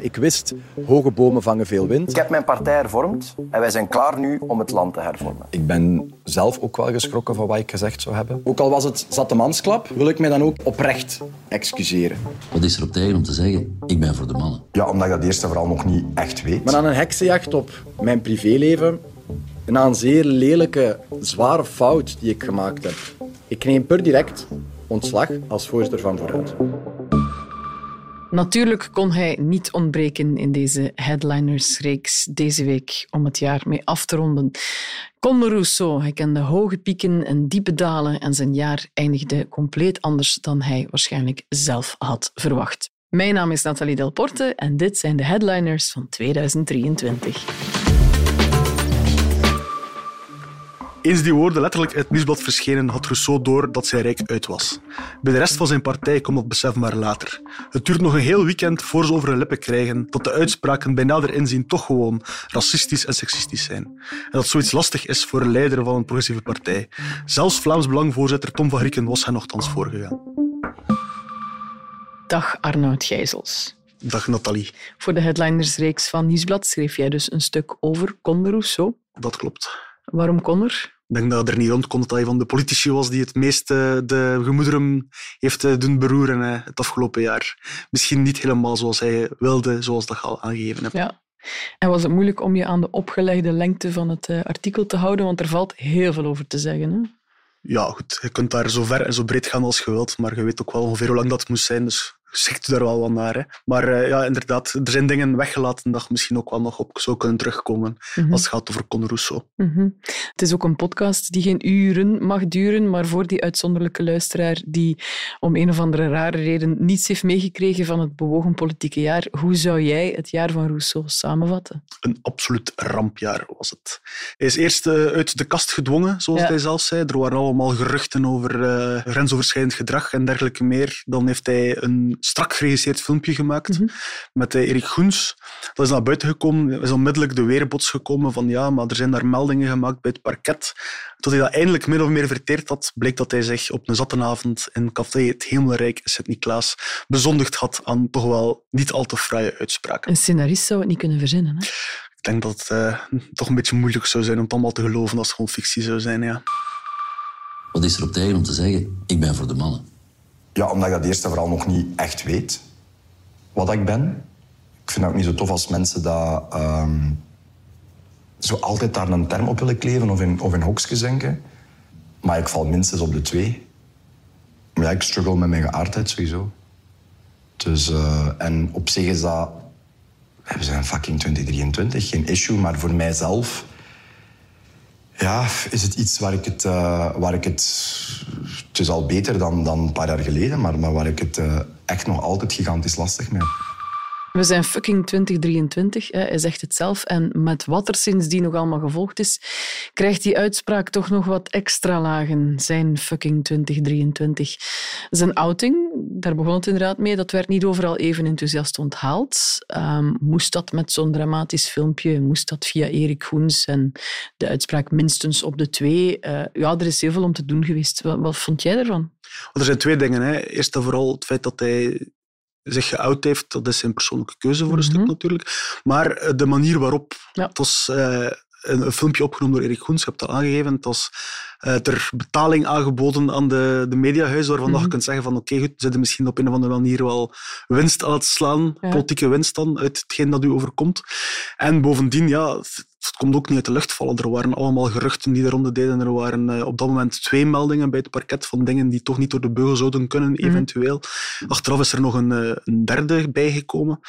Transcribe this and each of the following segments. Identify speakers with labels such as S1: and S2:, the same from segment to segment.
S1: Ik wist, hoge bomen vangen veel wind.
S2: Ik heb mijn partij hervormd en wij zijn klaar nu om het land te hervormen.
S1: Ik ben zelf ook wel geschrokken van wat ik gezegd zou hebben. Ook al was het zatemansklap, wil ik mij dan ook oprecht excuseren.
S3: Wat is er op tegen om te zeggen, ik ben voor de mannen?
S4: Ja, omdat je dat eerst en vooral nog niet echt weet.
S1: Maar aan een heksenjacht op mijn privéleven, na een zeer lelijke, zware fout die ik gemaakt heb. Ik neem per direct ontslag als voorzitter van Vooruit.
S5: Natuurlijk kon hij niet ontbreken in deze headlinersreeks deze week om het jaar mee af te ronden. Conor Rousseau, hij kende hoge pieken en diepe dalen en zijn jaar eindigde compleet anders dan hij waarschijnlijk zelf had verwacht. Mijn naam is Nathalie Delporte en dit zijn de headliners van 2023.
S6: Eens die woorden letterlijk uit het nieuwsblad verschenen, had Rousseau door dat zijn rijk uit was. Bij de rest van zijn partij komt dat besef maar later. Het duurt nog een heel weekend voor ze over hun lippen krijgen dat de uitspraken bij nader inzien toch gewoon racistisch en seksistisch zijn. En dat zoiets lastig is voor een leider van een progressieve partij. Zelfs Vlaams Belangvoorzitter Tom van Grieken was hen nogthans voorgegaan.
S5: Dag Arnoud Gijzels.
S6: Dag Nathalie.
S5: Voor de headlinersreeks van Nieuwsblad schreef jij dus een stuk over Conor Rousseau.
S6: Dat klopt.
S5: Waarom Conor?
S6: Ik denk dat er niet rond kon dat hij van de politici was die het meest de gemoederen heeft eh, doen beroeren het afgelopen jaar. Misschien niet helemaal zoals hij wilde, zoals dat al aangegeven hebt.
S5: Ja. En was het moeilijk om je aan de opgelegde lengte van het eh, artikel te houden? Want er valt heel veel over te zeggen. Hè?
S6: Ja, goed. Je kunt daar zo ver en zo breed gaan als je wilt, maar je weet ook wel ongeveer hoe lang dat moest zijn. Dus u daar wel wat naar. Hè. Maar uh, ja, inderdaad, er zijn dingen weggelaten dat misschien ook wel nog op zou kunnen terugkomen mm als het gaat over Conor Rousseau.
S5: Mm -hmm. Het is ook een podcast die geen uren mag duren, maar voor die uitzonderlijke luisteraar die om een of andere rare reden niets heeft meegekregen van het bewogen politieke jaar, hoe zou jij het jaar van Rousseau samenvatten?
S6: Een absoluut rampjaar was het. Hij is eerst uh, uit de kast gedwongen, zoals ja. hij zelf zei. Er waren allemaal geruchten over uh, grensoverschrijdend gedrag en dergelijke meer. Dan heeft hij een strak geregisseerd filmpje gemaakt mm -hmm. met uh, Erik Goens. Dat is naar buiten gekomen. Er is onmiddellijk de weerbots gekomen van ja, maar er zijn daar meldingen gemaakt bij het parket. Tot hij dat eindelijk min of meer verteerd had, bleek dat hij zich op een zattenavond in café Het Hemelrijk in Sint-Niklaas bezondigd had aan toch wel niet al te fraaie uitspraken.
S5: Een scenarist zou het niet kunnen verzinnen, hè?
S6: Ik denk dat het uh, toch een beetje moeilijk zou zijn om het allemaal te geloven als het gewoon fictie zou zijn, ja.
S3: Wat is er op tegen om te zeggen, ik ben voor de mannen?
S4: Ja, omdat je dat eerst en vooral nog niet echt weet wat ik ben. Ik vind het ook niet zo tof als mensen dat um, zo altijd daar een term op willen kleven of in, of in hokjes denken. Maar ik val minstens op de twee. Maar ik struggle met mijn geaardheid sowieso. Dus, uh, en op zich is dat... We zijn fucking 2023, geen issue. Maar voor mijzelf ja, is het iets waar ik het, uh, waar ik het... Het is al beter dan, dan een paar jaar geleden, maar, maar waar ik het uh, echt nog altijd gigantisch lastig mee heb.
S5: We zijn fucking 2023, hè. hij zegt het zelf. En met wat er sindsdien nog allemaal gevolgd is, krijgt die uitspraak toch nog wat extra lagen. Zijn fucking 2023. Zijn outing, daar begon het inderdaad mee, dat werd niet overal even enthousiast onthaald. Um, moest dat met zo'n dramatisch filmpje, moest dat via Erik Goens en de uitspraak minstens op de twee. Uh, ja, er is heel veel om te doen geweest. Wat, wat vond jij ervan?
S6: Er zijn twee dingen. Hè. Eerst en vooral het feit dat hij zich geout heeft, dat is zijn persoonlijke keuze voor een stuk natuurlijk. Maar de manier waarop, ja. het was uh, een, een, filmpje opgenomen door Erik Goens, je hebt dat aangegeven, het was uh, ter betaling aangeboden aan de, de mediahuizen, waarvan mm -hmm. je kunt zeggen van oké, okay, goed, ze zitten misschien op een of andere manier wel winst aan het slaan, ja. politieke winst dan, uit hetgeen dat u overkomt. En bovendien, ja, het komt ook niet uit de lucht vallen. Er waren allemaal geruchten die er ronde deden. Er waren uh, op dat moment twee meldingen bij het parket van dingen die toch niet door de beugel zouden kunnen, mm. eventueel. Achteraf is er nog een, uh, een, derde bijgekomen.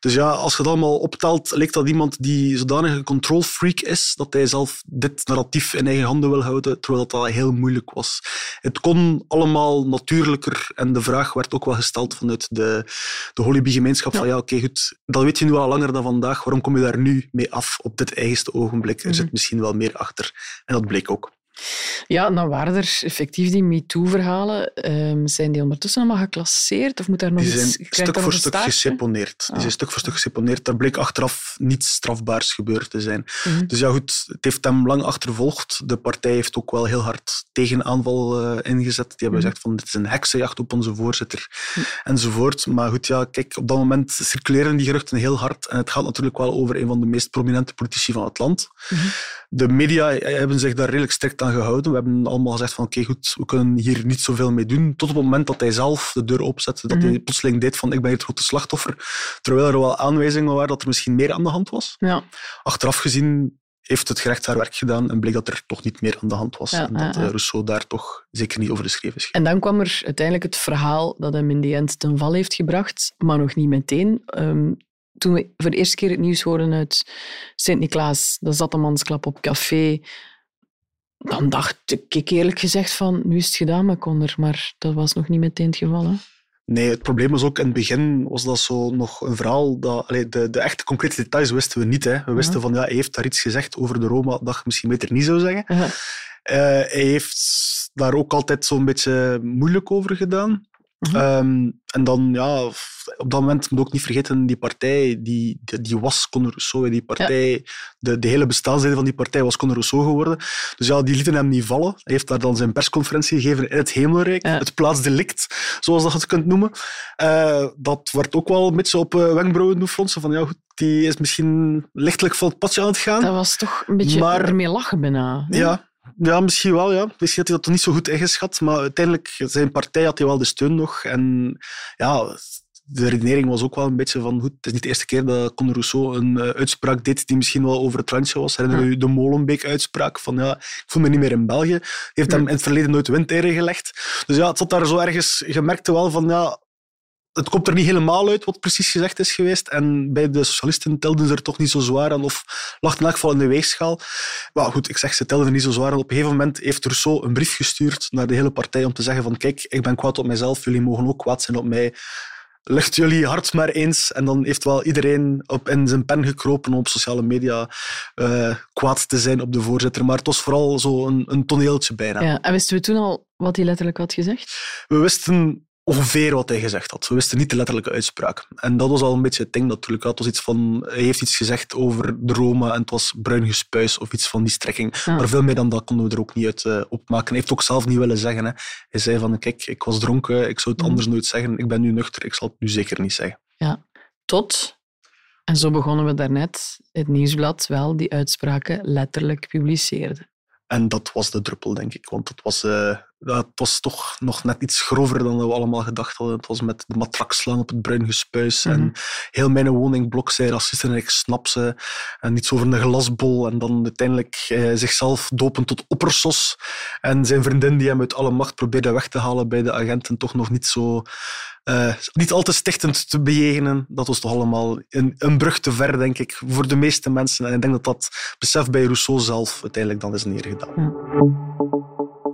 S6: Dus ja, als je het allemaal optelt, lijkt dat iemand die zodanig een control freak is, dat hij zelf dit narratief in eigen handen wil houden, terwijl dat al heel moeilijk was. Het kon allemaal natuurlijker en de vraag werd ook wel gesteld vanuit de, de Holibi-gemeenschap ja. van ja, oké, okay, goed, dat weet je nu al langer dan vandaag, waarom kom je daar nu mee af op dit eigen gemeenschap? gemeenste ogenblik. Er zit misschien wel meer achter. En dat bleek ook.
S5: Ja, dan waren er effectief die MeToo-verhalen. Um, zijn die ondertussen allemaal geclasseerd? Of moet daar nog
S6: die
S5: zijn
S6: iets, stuk voor stuk geseponeerd. Die zijn ah. stuk voor stuk geseponeerd. Daar bleek achteraf niets strafbaars gebeurd te zijn. Mhm. Dus ja, goed, het heeft hem lang achtervolgd. De partij heeft ook wel heel hard tegenaanval uh, ingezet. Die hebben mhm. gezegd van dit is een heksenjacht op onze voorzitter, mhm. enzovoort. Maar goed, ja, kijk, op dat moment circuleren die geruchten heel hard. En het gaat natuurlijk wel over een van de meest prominente politici van het land. De media hebben zich daar redelijk strikt aan gehouden. We hebben allemaal gezegd van oké, goed, we kunnen hier niet zoveel mee doen. Tot op het moment dat hij zelf de deur opzette, dat hij mhm. plotseling deed van ik ben het grote slachtoffer. Terwijl er wel aanwijzingen waren dat er misschien meer aan de hand was.
S5: Ja.
S6: Achteraf gezien heeft het gerecht haar werk gedaan en bleek dat er toch niet meer aan de hand was. en dat uh, Rousseau daar toch zeker niet over de schreef is.
S5: En dan kwam er uiteindelijk het verhaal dat hem in die end ten val heeft gebracht, maar nog niet meteen. Ehm, toen we voor de eerste keer het nieuws hoorden uit Sint-Niklaas, de Zattemansklap op café, dan dacht ik eerlijk gezegd van, nu is het gedaan met Connor, maar dat was nog niet meteen het geval. Hè?
S6: Nee, het probleem was ook in het begin was dat zo nog een verhaal dat allee, de, de echte concrete details wisten we niet. Hè. We wisten van ja, hij heeft daar iets gezegd over de Roma dat je misschien beter niet zou zeggen. Uh, hij heeft daar ook altijd zo'n beetje moeilijk over gedaan. Mhm. Ehm, en dan, ja, op dat moment moet ook niet vergeten, die partij, die, die, die was Conor Rousseau. Die partij, de, de hele bestaansreden van die partij was Conor Rousseau geworden. Dus ja, die lieten hem niet vallen. Hij heeft daar dan zijn persconferentie gegeven in het Hemelrijk, het plaatsdelict, zoals dat je het kunt noemen. Uh, dat werd ook wel een beetje op uh, wenkbrauwen doen fronsen, van ja, goed, die is misschien lichtelijk van het padje aan het gaan.
S5: Dat was toch een beetje maar, ermee lachen bijna.
S6: Ja, ja, misschien wel. Ja. Misschien had hij dat niet zo goed ingeschat. Maar uiteindelijk, zijn partij had hij wel de steun nog. En ja, de redenering was ook wel een beetje van... Goed, het is niet de eerste keer dat Conor Rousseau een uh, uitspraak deed die misschien wel over het randje was. Herinner je de Molenbeek-uitspraak van ja, ik voel me niet meer in België. heeft hem in het verleden nooit windeieren gelegd. Dus ja, het zat daar zo ergens... Je merkte wel van ja, het komt er niet helemaal uit wat precies gezegd is geweest. En bij de socialisten telden ze er toch niet zo zwaar aan, of lag in elk geval in de weegschaal. Maar goed, ik zeg, ze telden er niet zo zwaar aan. Op een gegeven moment heeft Rousseau een brief gestuurd naar de hele partij om te zeggen van kijk, ik ben kwaad op mijzelf, jullie mogen ook kwaad zijn op mij. Ligt jullie hart maar eens. En dan heeft wel iedereen op, in zijn pen gekropen om op sociale media uh, kwaad te zijn op de voorzitter. Maar het was vooral zo een, een toneeltje bijna.
S5: Ja, en wisten we toen al wat hij letterlijk had gezegd?
S6: We wisten ongeveer wat hij gezegd had. We wisten niet de letterlijke uitspraak. En dat was al een beetje het ding natuurlijk. Het was iets van, hij heeft iets gezegd over de Roma en het was bruin gespuis of iets van die strekking. Maar veel meer dan dat konden we er ook niet uit uh, opmaken. Hij heeft ook zelf niet willen zeggen. Hè. Hij zei van, kijk, ik was dronken, ik zou het mhm. anders nooit zeggen. Ik ben nu nuchter, ik zal het nu zeker niet zeggen.
S5: Ja, tot... En zo begonnen we daarnet, het nieuwsblad wel die uitspraken letterlijk publiceerde.
S6: En dat was de druppel, denk ik. Want het was, uh, het was toch nog net iets grover dan we allemaal gedacht hadden. Het was met de matrak slaan op het bruin gespuis. En mhm. heel mijn woningblok zei racisten en ik snap ze. En iets over een glasbol. En dan uiteindelijk uh, zichzelf dopen tot oppersos. En zijn vriendin die hem uit alle macht probeerde weg te halen bij de agenten toch nog niet zo uh, niet al te stichtend te bejegenen. Dat was toch allemaal een, een brug te ver, denk ik, voor de meeste mensen. En ik denk dat dat besef bij Rousseau zelf uiteindelijk dan is neergedaan. Ja.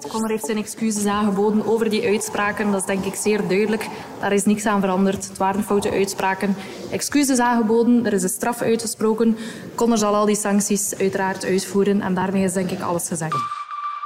S7: Conor heeft zijn excuses aangeboden over die uitspraken. Dat is denk ik zeer duidelijk. Daar is niks aan veranderd. Het waren foute uitspraken. Excuses aangeboden, er is een straf uitgesproken. Conor zal al die sancties uiteraard uitvoeren. En daarmee is denk ik alles gezegd.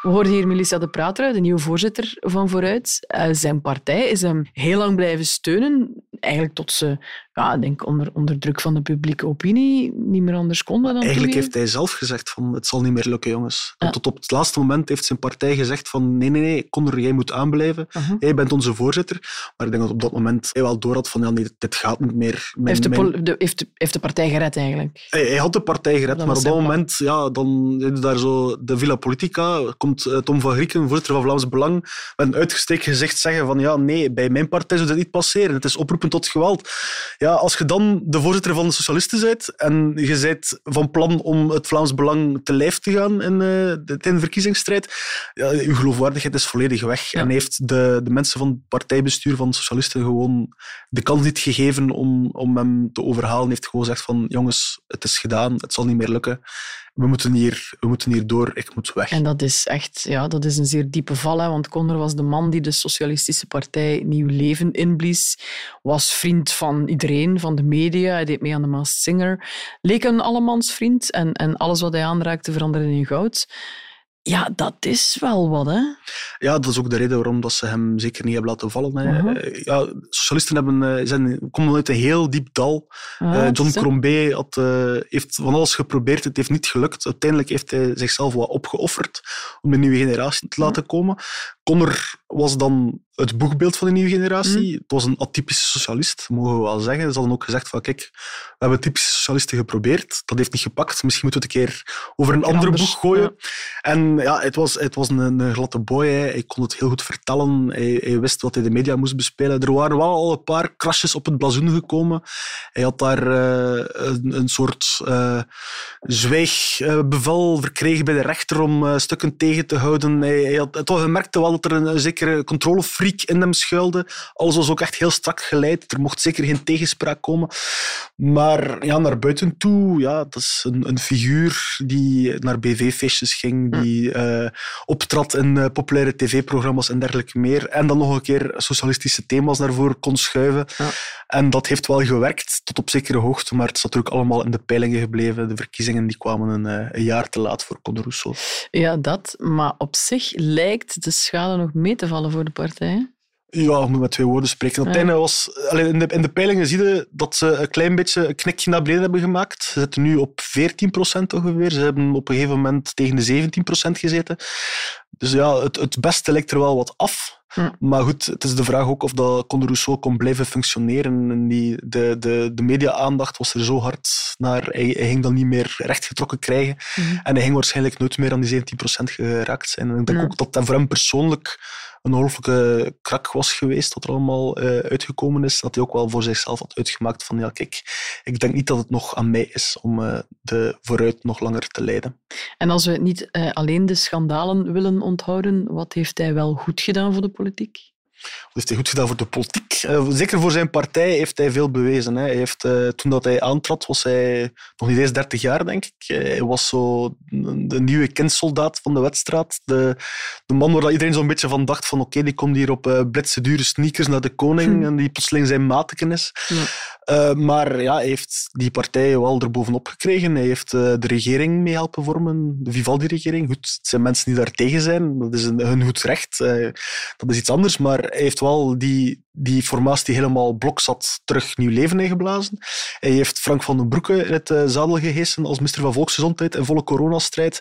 S5: We hoorden hier Melissa de Prater, de nieuwe voorzitter van Vooruit. Uh, zijn partij is hem heel lang blijven steunen. Eigenlijk tot ze ja, denk onder, onder druk van de publieke opinie niet meer anders konden dan
S6: Eigenlijk heeft hij zelf gezegd van het zal niet meer lukken, jongens. Tot op het laatste moment heeft zijn partij gezegd van nee, nee, nee, Conor, jij moet aanblijven. Uh Jij bent onze voorzitter. Maar ik denk dat op dat moment hij wel door had van ja, nee, dit gaat niet meer.
S5: heeft, de, de, heeft, heeft de partij gered eigenlijk?
S6: Hij, hij had de partij gered, maar op dat moment, ja, dan is daar zo de Villa Politica, komt uh, Tom van Grieken, voorzitter van Vlaams Belang, met een uitgesteken gezicht zeggen van ja, nee, bij mijn partij zou dat niet passeren. Het is oproepen tot geweld ja, als je dan de voorzitter van de Socialisten bent en je bent van plan om het Vlaams Belang te lijf te gaan in, uh, de, in de verkiezingsstrijd, ja, je geloofwaardigheid is volledig weg. En heeft de, de mensen van het partijbestuur van de Socialisten gewoon de kans niet gegeven om, om hem te overhalen. heeft gewoon gezegd van jongens, het is gedaan, het zal niet meer lukken we moeten, hier, we moeten hier door, ik moet weg.
S5: En dat is echt ja, dat is een zeer diepe val, hè, want Connor was de man die de Socialistische Partij nieuw leven inblies, was vriend van iedereen, van de media, hij deed mee aan de Masked Singer, leek een allemansvriend en, en alles wat hij aanraakte veranderde in goud. Ja, dat is wel wat, hè?
S6: Ja, dat is ook de reden waarom dat ze hem zeker niet hebben laten vallen. Hè. Uh ja, socialisten hebben, eh, zijn, komen uit een heel diep dal. Ah, uh, John had, uh, heeft van alles geprobeerd, het heeft niet gelukt. Uiteindelijk heeft hij zichzelf wat opgeofferd om een nieuwe generatie te laten komen. Connor was dan het boegbeeld van de nieuwe generatie. Mm. Het was een atypische socialist, mogen we wel zeggen. Ze hadden ook gezegd van, kijk, we hebben typische socialisten geprobeerd. Dat heeft niet gepakt. Misschien moeten we het een keer over een ander boek gooien. En ja, het was, het was een, een gladde boy. Hè. Hij kon het heel goed vertellen. Hij, hij, wist wat hij de media moest bespelen. Er waren wel al een paar krasjes op het blazoen gekomen. Hij had daar uh, een, een, soort uh, zwijgbevel verkregen bij de rechter om uh, stukken tegen te houden. Hij, hij, had, hij merkte wel dat er een, zekere in hem schuilde. Alles was ook echt heel strak geleid. Er mocht zeker geen tegenspraak komen. Maar ja, naar buiten toe, ja, dat is een, een figuur die naar BV-feestjes ging, die uh, optrad in uh, populaire tv-programma's en dergelijke meer. En dan nog een keer socialistische thema's daarvoor kon schuiven. Ja. En dat heeft wel gewerkt, tot op zekere hoogte, maar het is natuurlijk allemaal in de peilingen gebleven. De verkiezingen die kwamen een, eh, een jaar te laat voor Rousseau.
S5: Ja, dat. Maar op zich lijkt de schade nog mee te vallen voor de partij.
S6: Ja, ik moet met twee woorden spreken. Ja. was, in, de, in de peilingen zie je dat ze een klein beetje een knikje naar beneden hebben gemaakt. Ze zitten nu op 14 procent ongeveer. Ze hebben op een gegeven moment tegen de 17 procent gezeten. Dus ja, het, het beste lijkt er wel wat af. Maar goed, het is de vraag ook of dat Conor Rousseau kon blijven functioneren. En die, de, de, de media-aandacht was er zo hard naar. Hij, hij ging dan niet meer rechtgetrokken krijgen. Mm. En hij ging waarschijnlijk nooit meer aan die 17% geraakt zijn. En ik denk ook dat dat voor hem persoonlijk een ongelooflijke krak was geweest, wat er allemaal uh, uitgekomen is, dat hij ook wel voor zichzelf had uitgemaakt van ja, kijk, ik denk niet dat het nog aan mij is om uh, de vooruit nog langer te leiden.
S5: En als we niet uh, alleen de schandalen willen onthouden, wat heeft hij wel goed gedaan voor de politiek?
S6: Dat heeft hij goed gedaan voor de politiek. Uh, zeker voor zijn partij heeft hij veel bewezen. Hij heeft, uh, toen dat hij aantrad, was hij nog niet eens 30 jaar, denk ik. Uh, hij was zo de nieuwe kindsoldaat van de wedstrijd. De, de man waar iedereen zo'n beetje van dacht van oké, okay, die komt hier op blitse dure sneakers naar de koning hm. en die plotseling zijn mateken is. Maar ja, hij heeft die partij wel erbovenop gekregen. Hij heeft de regering mee helpen vormen, de Vivaldi-regering. Goed, het zijn mensen die daar tegen zijn. Dat is een, hun goed recht. dat is iets anders, maar heeft wel die, die formatie helemaal blok zat terug nieuw leven ingeblazen. Hij heeft Frank van den Broeke in het uh, zadel gehesen als minister van Volksgezondheid en volle coronastrijd.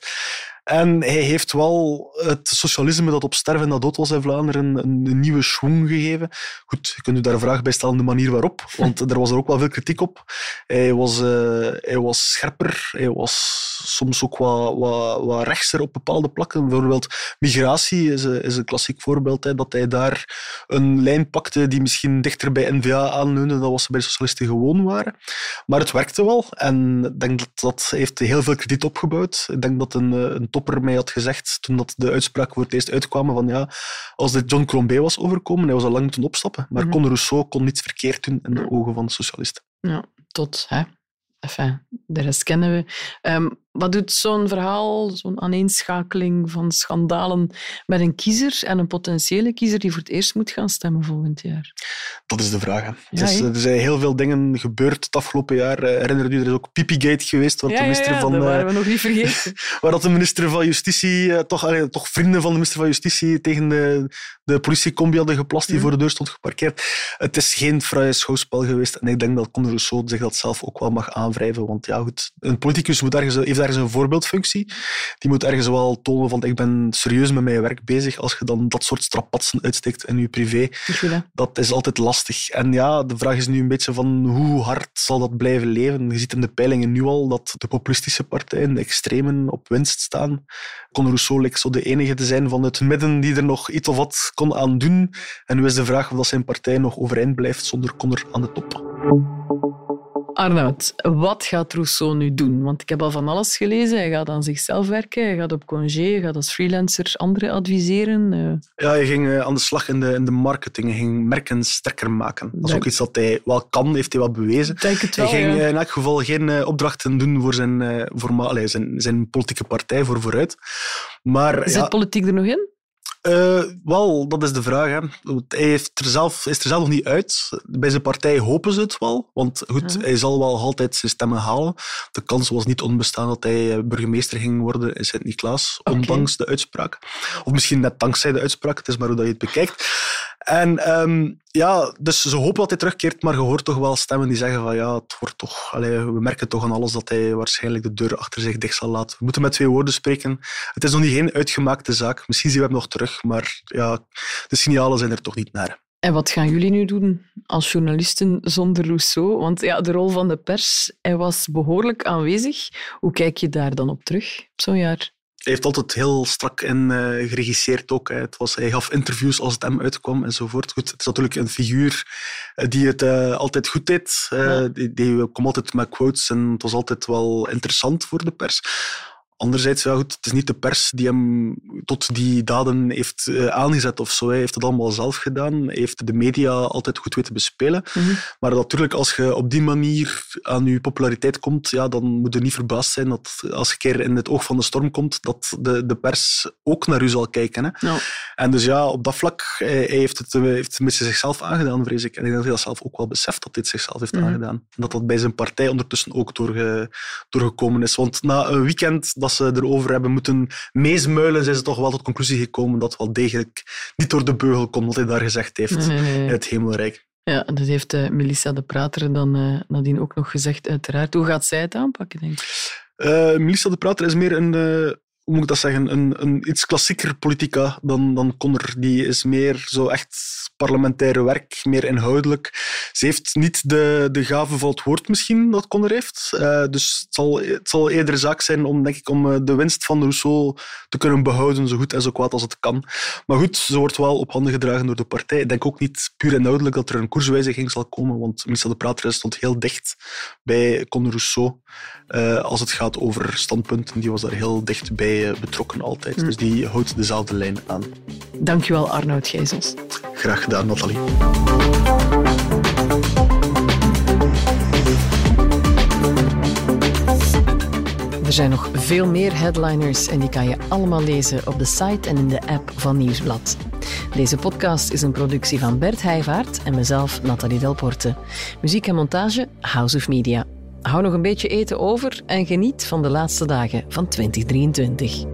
S6: En hij heeft wel het socialisme dat op sterven na dood was in Vlaanderen een, een nieuwe schwung gegeven. Goed, je kunt u daar een vraag bij stellen, de manier waarop, want er was er ook wel veel kritiek op. Hij was, uh, hij was scherper, hij was soms ook wat, wat, wat rechtser op bepaalde plakken. Bijvoorbeeld migratie is een, is een klassiek voorbeeld, hè, dat hij daar een lijn pakte die misschien dichter bij N-VA aanleunde dan wat ze bij de socialisten gewoon waren. Maar het werkte wel en ik denk dat dat heeft heel veel krediet opgebouwd. Ik denk dat een, een topper mij had gezegd toen dat de uitspraken voor het eerst uitkwamen van ja, als dit John Crombie was overkomen, hij was al lang moeten opstappen. Maar mm -hmm. Rousseau kon niets verkeerd doen in de ogen van de socialisten.
S5: Ja, tot. Hè? Enfin, de rest kennen we. Um, wat doet zo'n verhaal, zo'n aaneenschakeling van schandalen met een kiezer en een potentiële kiezer die voor het eerst moet gaan stemmen volgend jaar?
S6: Dat is de vraag. Ja, is, er zijn heel veel dingen gebeurd het afgelopen jaar. Eh, herinner u, er is ook Pipigate geweest.
S5: Ja,
S6: de minister
S5: ja,
S6: van,
S5: dat waren we nog niet vergeten.
S6: waar dat de minister van Justitie, uh, toch, allee, toch vrienden van de minister van Justitie tegen de, de politiecombi hadden geplast die voor de deur stond geparkeerd. Het is geen vrije schouwspel geweest. En ik denk dat Conor Rousseau zich dat zelf ook wel mag aanwrijven. Want ja, goed, een politicus moet ergens, heeft ergens een voorbeeldfunctie. Die moet ergens wel tonen van ik ben serieus met mijn werk bezig. Als je dan dat soort strapatsen uitsteekt in je privé, dat is altijd lastig. En ja, de vraag is nu een beetje van hoe hard zal dat blijven leven? Je ziet in de peilingen nu al dat de populistische partijen, de extremen, op winst staan. Conor Rousseau zo de enige te zijn van het midden die er nog iets of wat kon aan doen. En nu is de vraag of dat zijn partij nog overeind blijft zonder Conor aan de top.
S5: Arnoud, wat gaat Rousseau nu doen? Want ik heb al van alles gelezen. Hij gaat aan zichzelf werken, hij gaat op congé, hij gaat als freelancer anderen adviseren.
S6: Ja, hij ging eh, aan de slag in de, in de marketing. Hij ging merken sterker maken. Dat is ook iets dat hij wel kan, heeft hij wel bewezen.
S5: Denk het wel,
S6: hij ging
S5: ja.
S6: in elk geval geen eh, opdrachten doen voor zijn, voor, zijn, zijn politieke partij, voor vooruit. Maar,
S5: Zit
S6: ja,
S5: politiek er nog in?
S6: Uh, wel, dat is de vraag. Hè. Hij heeft er zelf, is er zelf nog niet uit. Bij zijn partij hopen ze het wel. Want goed, hij zal wel altijd zijn stemmen halen. De kans was niet onbestaan dat hij eh, burgemeester ging worden in Sint-Niklaas, okay. ondanks de uitspraak. Of misschien net dankzij de uitspraak. Het is maar hoe dat je het bekijkt. En um, ja, dus ze hopen dat hij terugkeert, maar je hoort toch wel stemmen die zeggen van ja, het wordt toch, allee, we merken toch aan alles dat hij waarschijnlijk de deur achter zich dicht zal laten. We moeten met twee woorden spreken. Het is nog niet geen uitgemaakte zaak. Misschien zien we hem nog terug, maar ja, de signalen zijn er toch niet naar.
S5: En wat gaan jullie nu doen als journalisten zonder Rousseau? Want ja, de rol van de pers, hij was behoorlijk aanwezig. Hoe kijk je daar dan op terug, op zo'n jaar?
S6: Hij heeft altijd heel strak en uh, geregisseerd ook. Het was, hij gaf interviews als het hem uitkwam enzovoort. Goed, het is natuurlijk een figuur eh, die het uh, altijd goed deed. Ja. Die, die kwam altijd met quotes en het was altijd wel interessant voor de pers. Anderzijds, ja, goed, het is niet de pers die hem tot die daden heeft uh, aangezet of zo. Hij heeft het allemaal zelf gedaan. Hij heeft de media altijd goed weten bespelen. Mm -hmm. Maar natuurlijk, als je op die manier aan je populariteit komt, ja, dan moet je niet verbaasd zijn dat als je een keer in het oog van de storm komt, dat de, de pers ook naar u zal kijken. Hè. No. En dus ja, op dat vlak, hij heeft het, heeft het zichzelf aangedaan, vrees ik. En ik denk dat hij dat zelf ook wel beseft dat dit zichzelf heeft mm -hmm. aangedaan. En dat dat bij zijn partij ondertussen ook doorge, doorgekomen is. Want na een weekend dat ze erover hebben moeten meesmuilen, zijn ze toch wel tot conclusie gekomen dat wel degelijk niet door de beugel komt wat hij daar gezegd heeft nee, nee, nee. in het hemelrijk.
S5: Ja, dat heeft uh, Melissa de Prater dan uh, nadien ook nog gezegd, uiteraard. Hoe gaat zij het aanpakken, denk ik?
S6: Uh, Melissa de Prater is meer een, hoe moet ik dat zeggen, een, een iets klassieker politica dan, dan Conner. Die is meer zo echt parlementaire werk, meer inhoudelijk. Ze heeft niet de, de gave van het woord misschien dat Conner heeft. Uh, dus het zal, het zal eerder zaak zijn om, denk ik, om de winst van Rousseau te kunnen behouden, zo goed en zo kwaad als het kan. Maar goed, ze wordt wel op handen gedragen door de partij. Ik denk ook niet puur inhoudelijk dat er een koerswijziging zal komen, want Michel de Prater stond heel dicht bij Conner Rousseau uh, als het gaat over standpunten. Die was daar heel dicht bij betrokken altijd. Mm. Dus die houdt dezelfde lijn aan.
S5: Dankjewel Arnoud Gijzels.
S6: Graag gedaan Nathalie.
S5: Er zijn nog veel meer headliners en die kan je allemaal lezen op de site en in de app van Nieuwsblad. Deze podcast is een productie van Bert Heijvaart en mezelf, Nathalie Delporte. Muziek en montage House of Media. Hou nog een beetje eten over en geniet van de laatste dagen van 2023.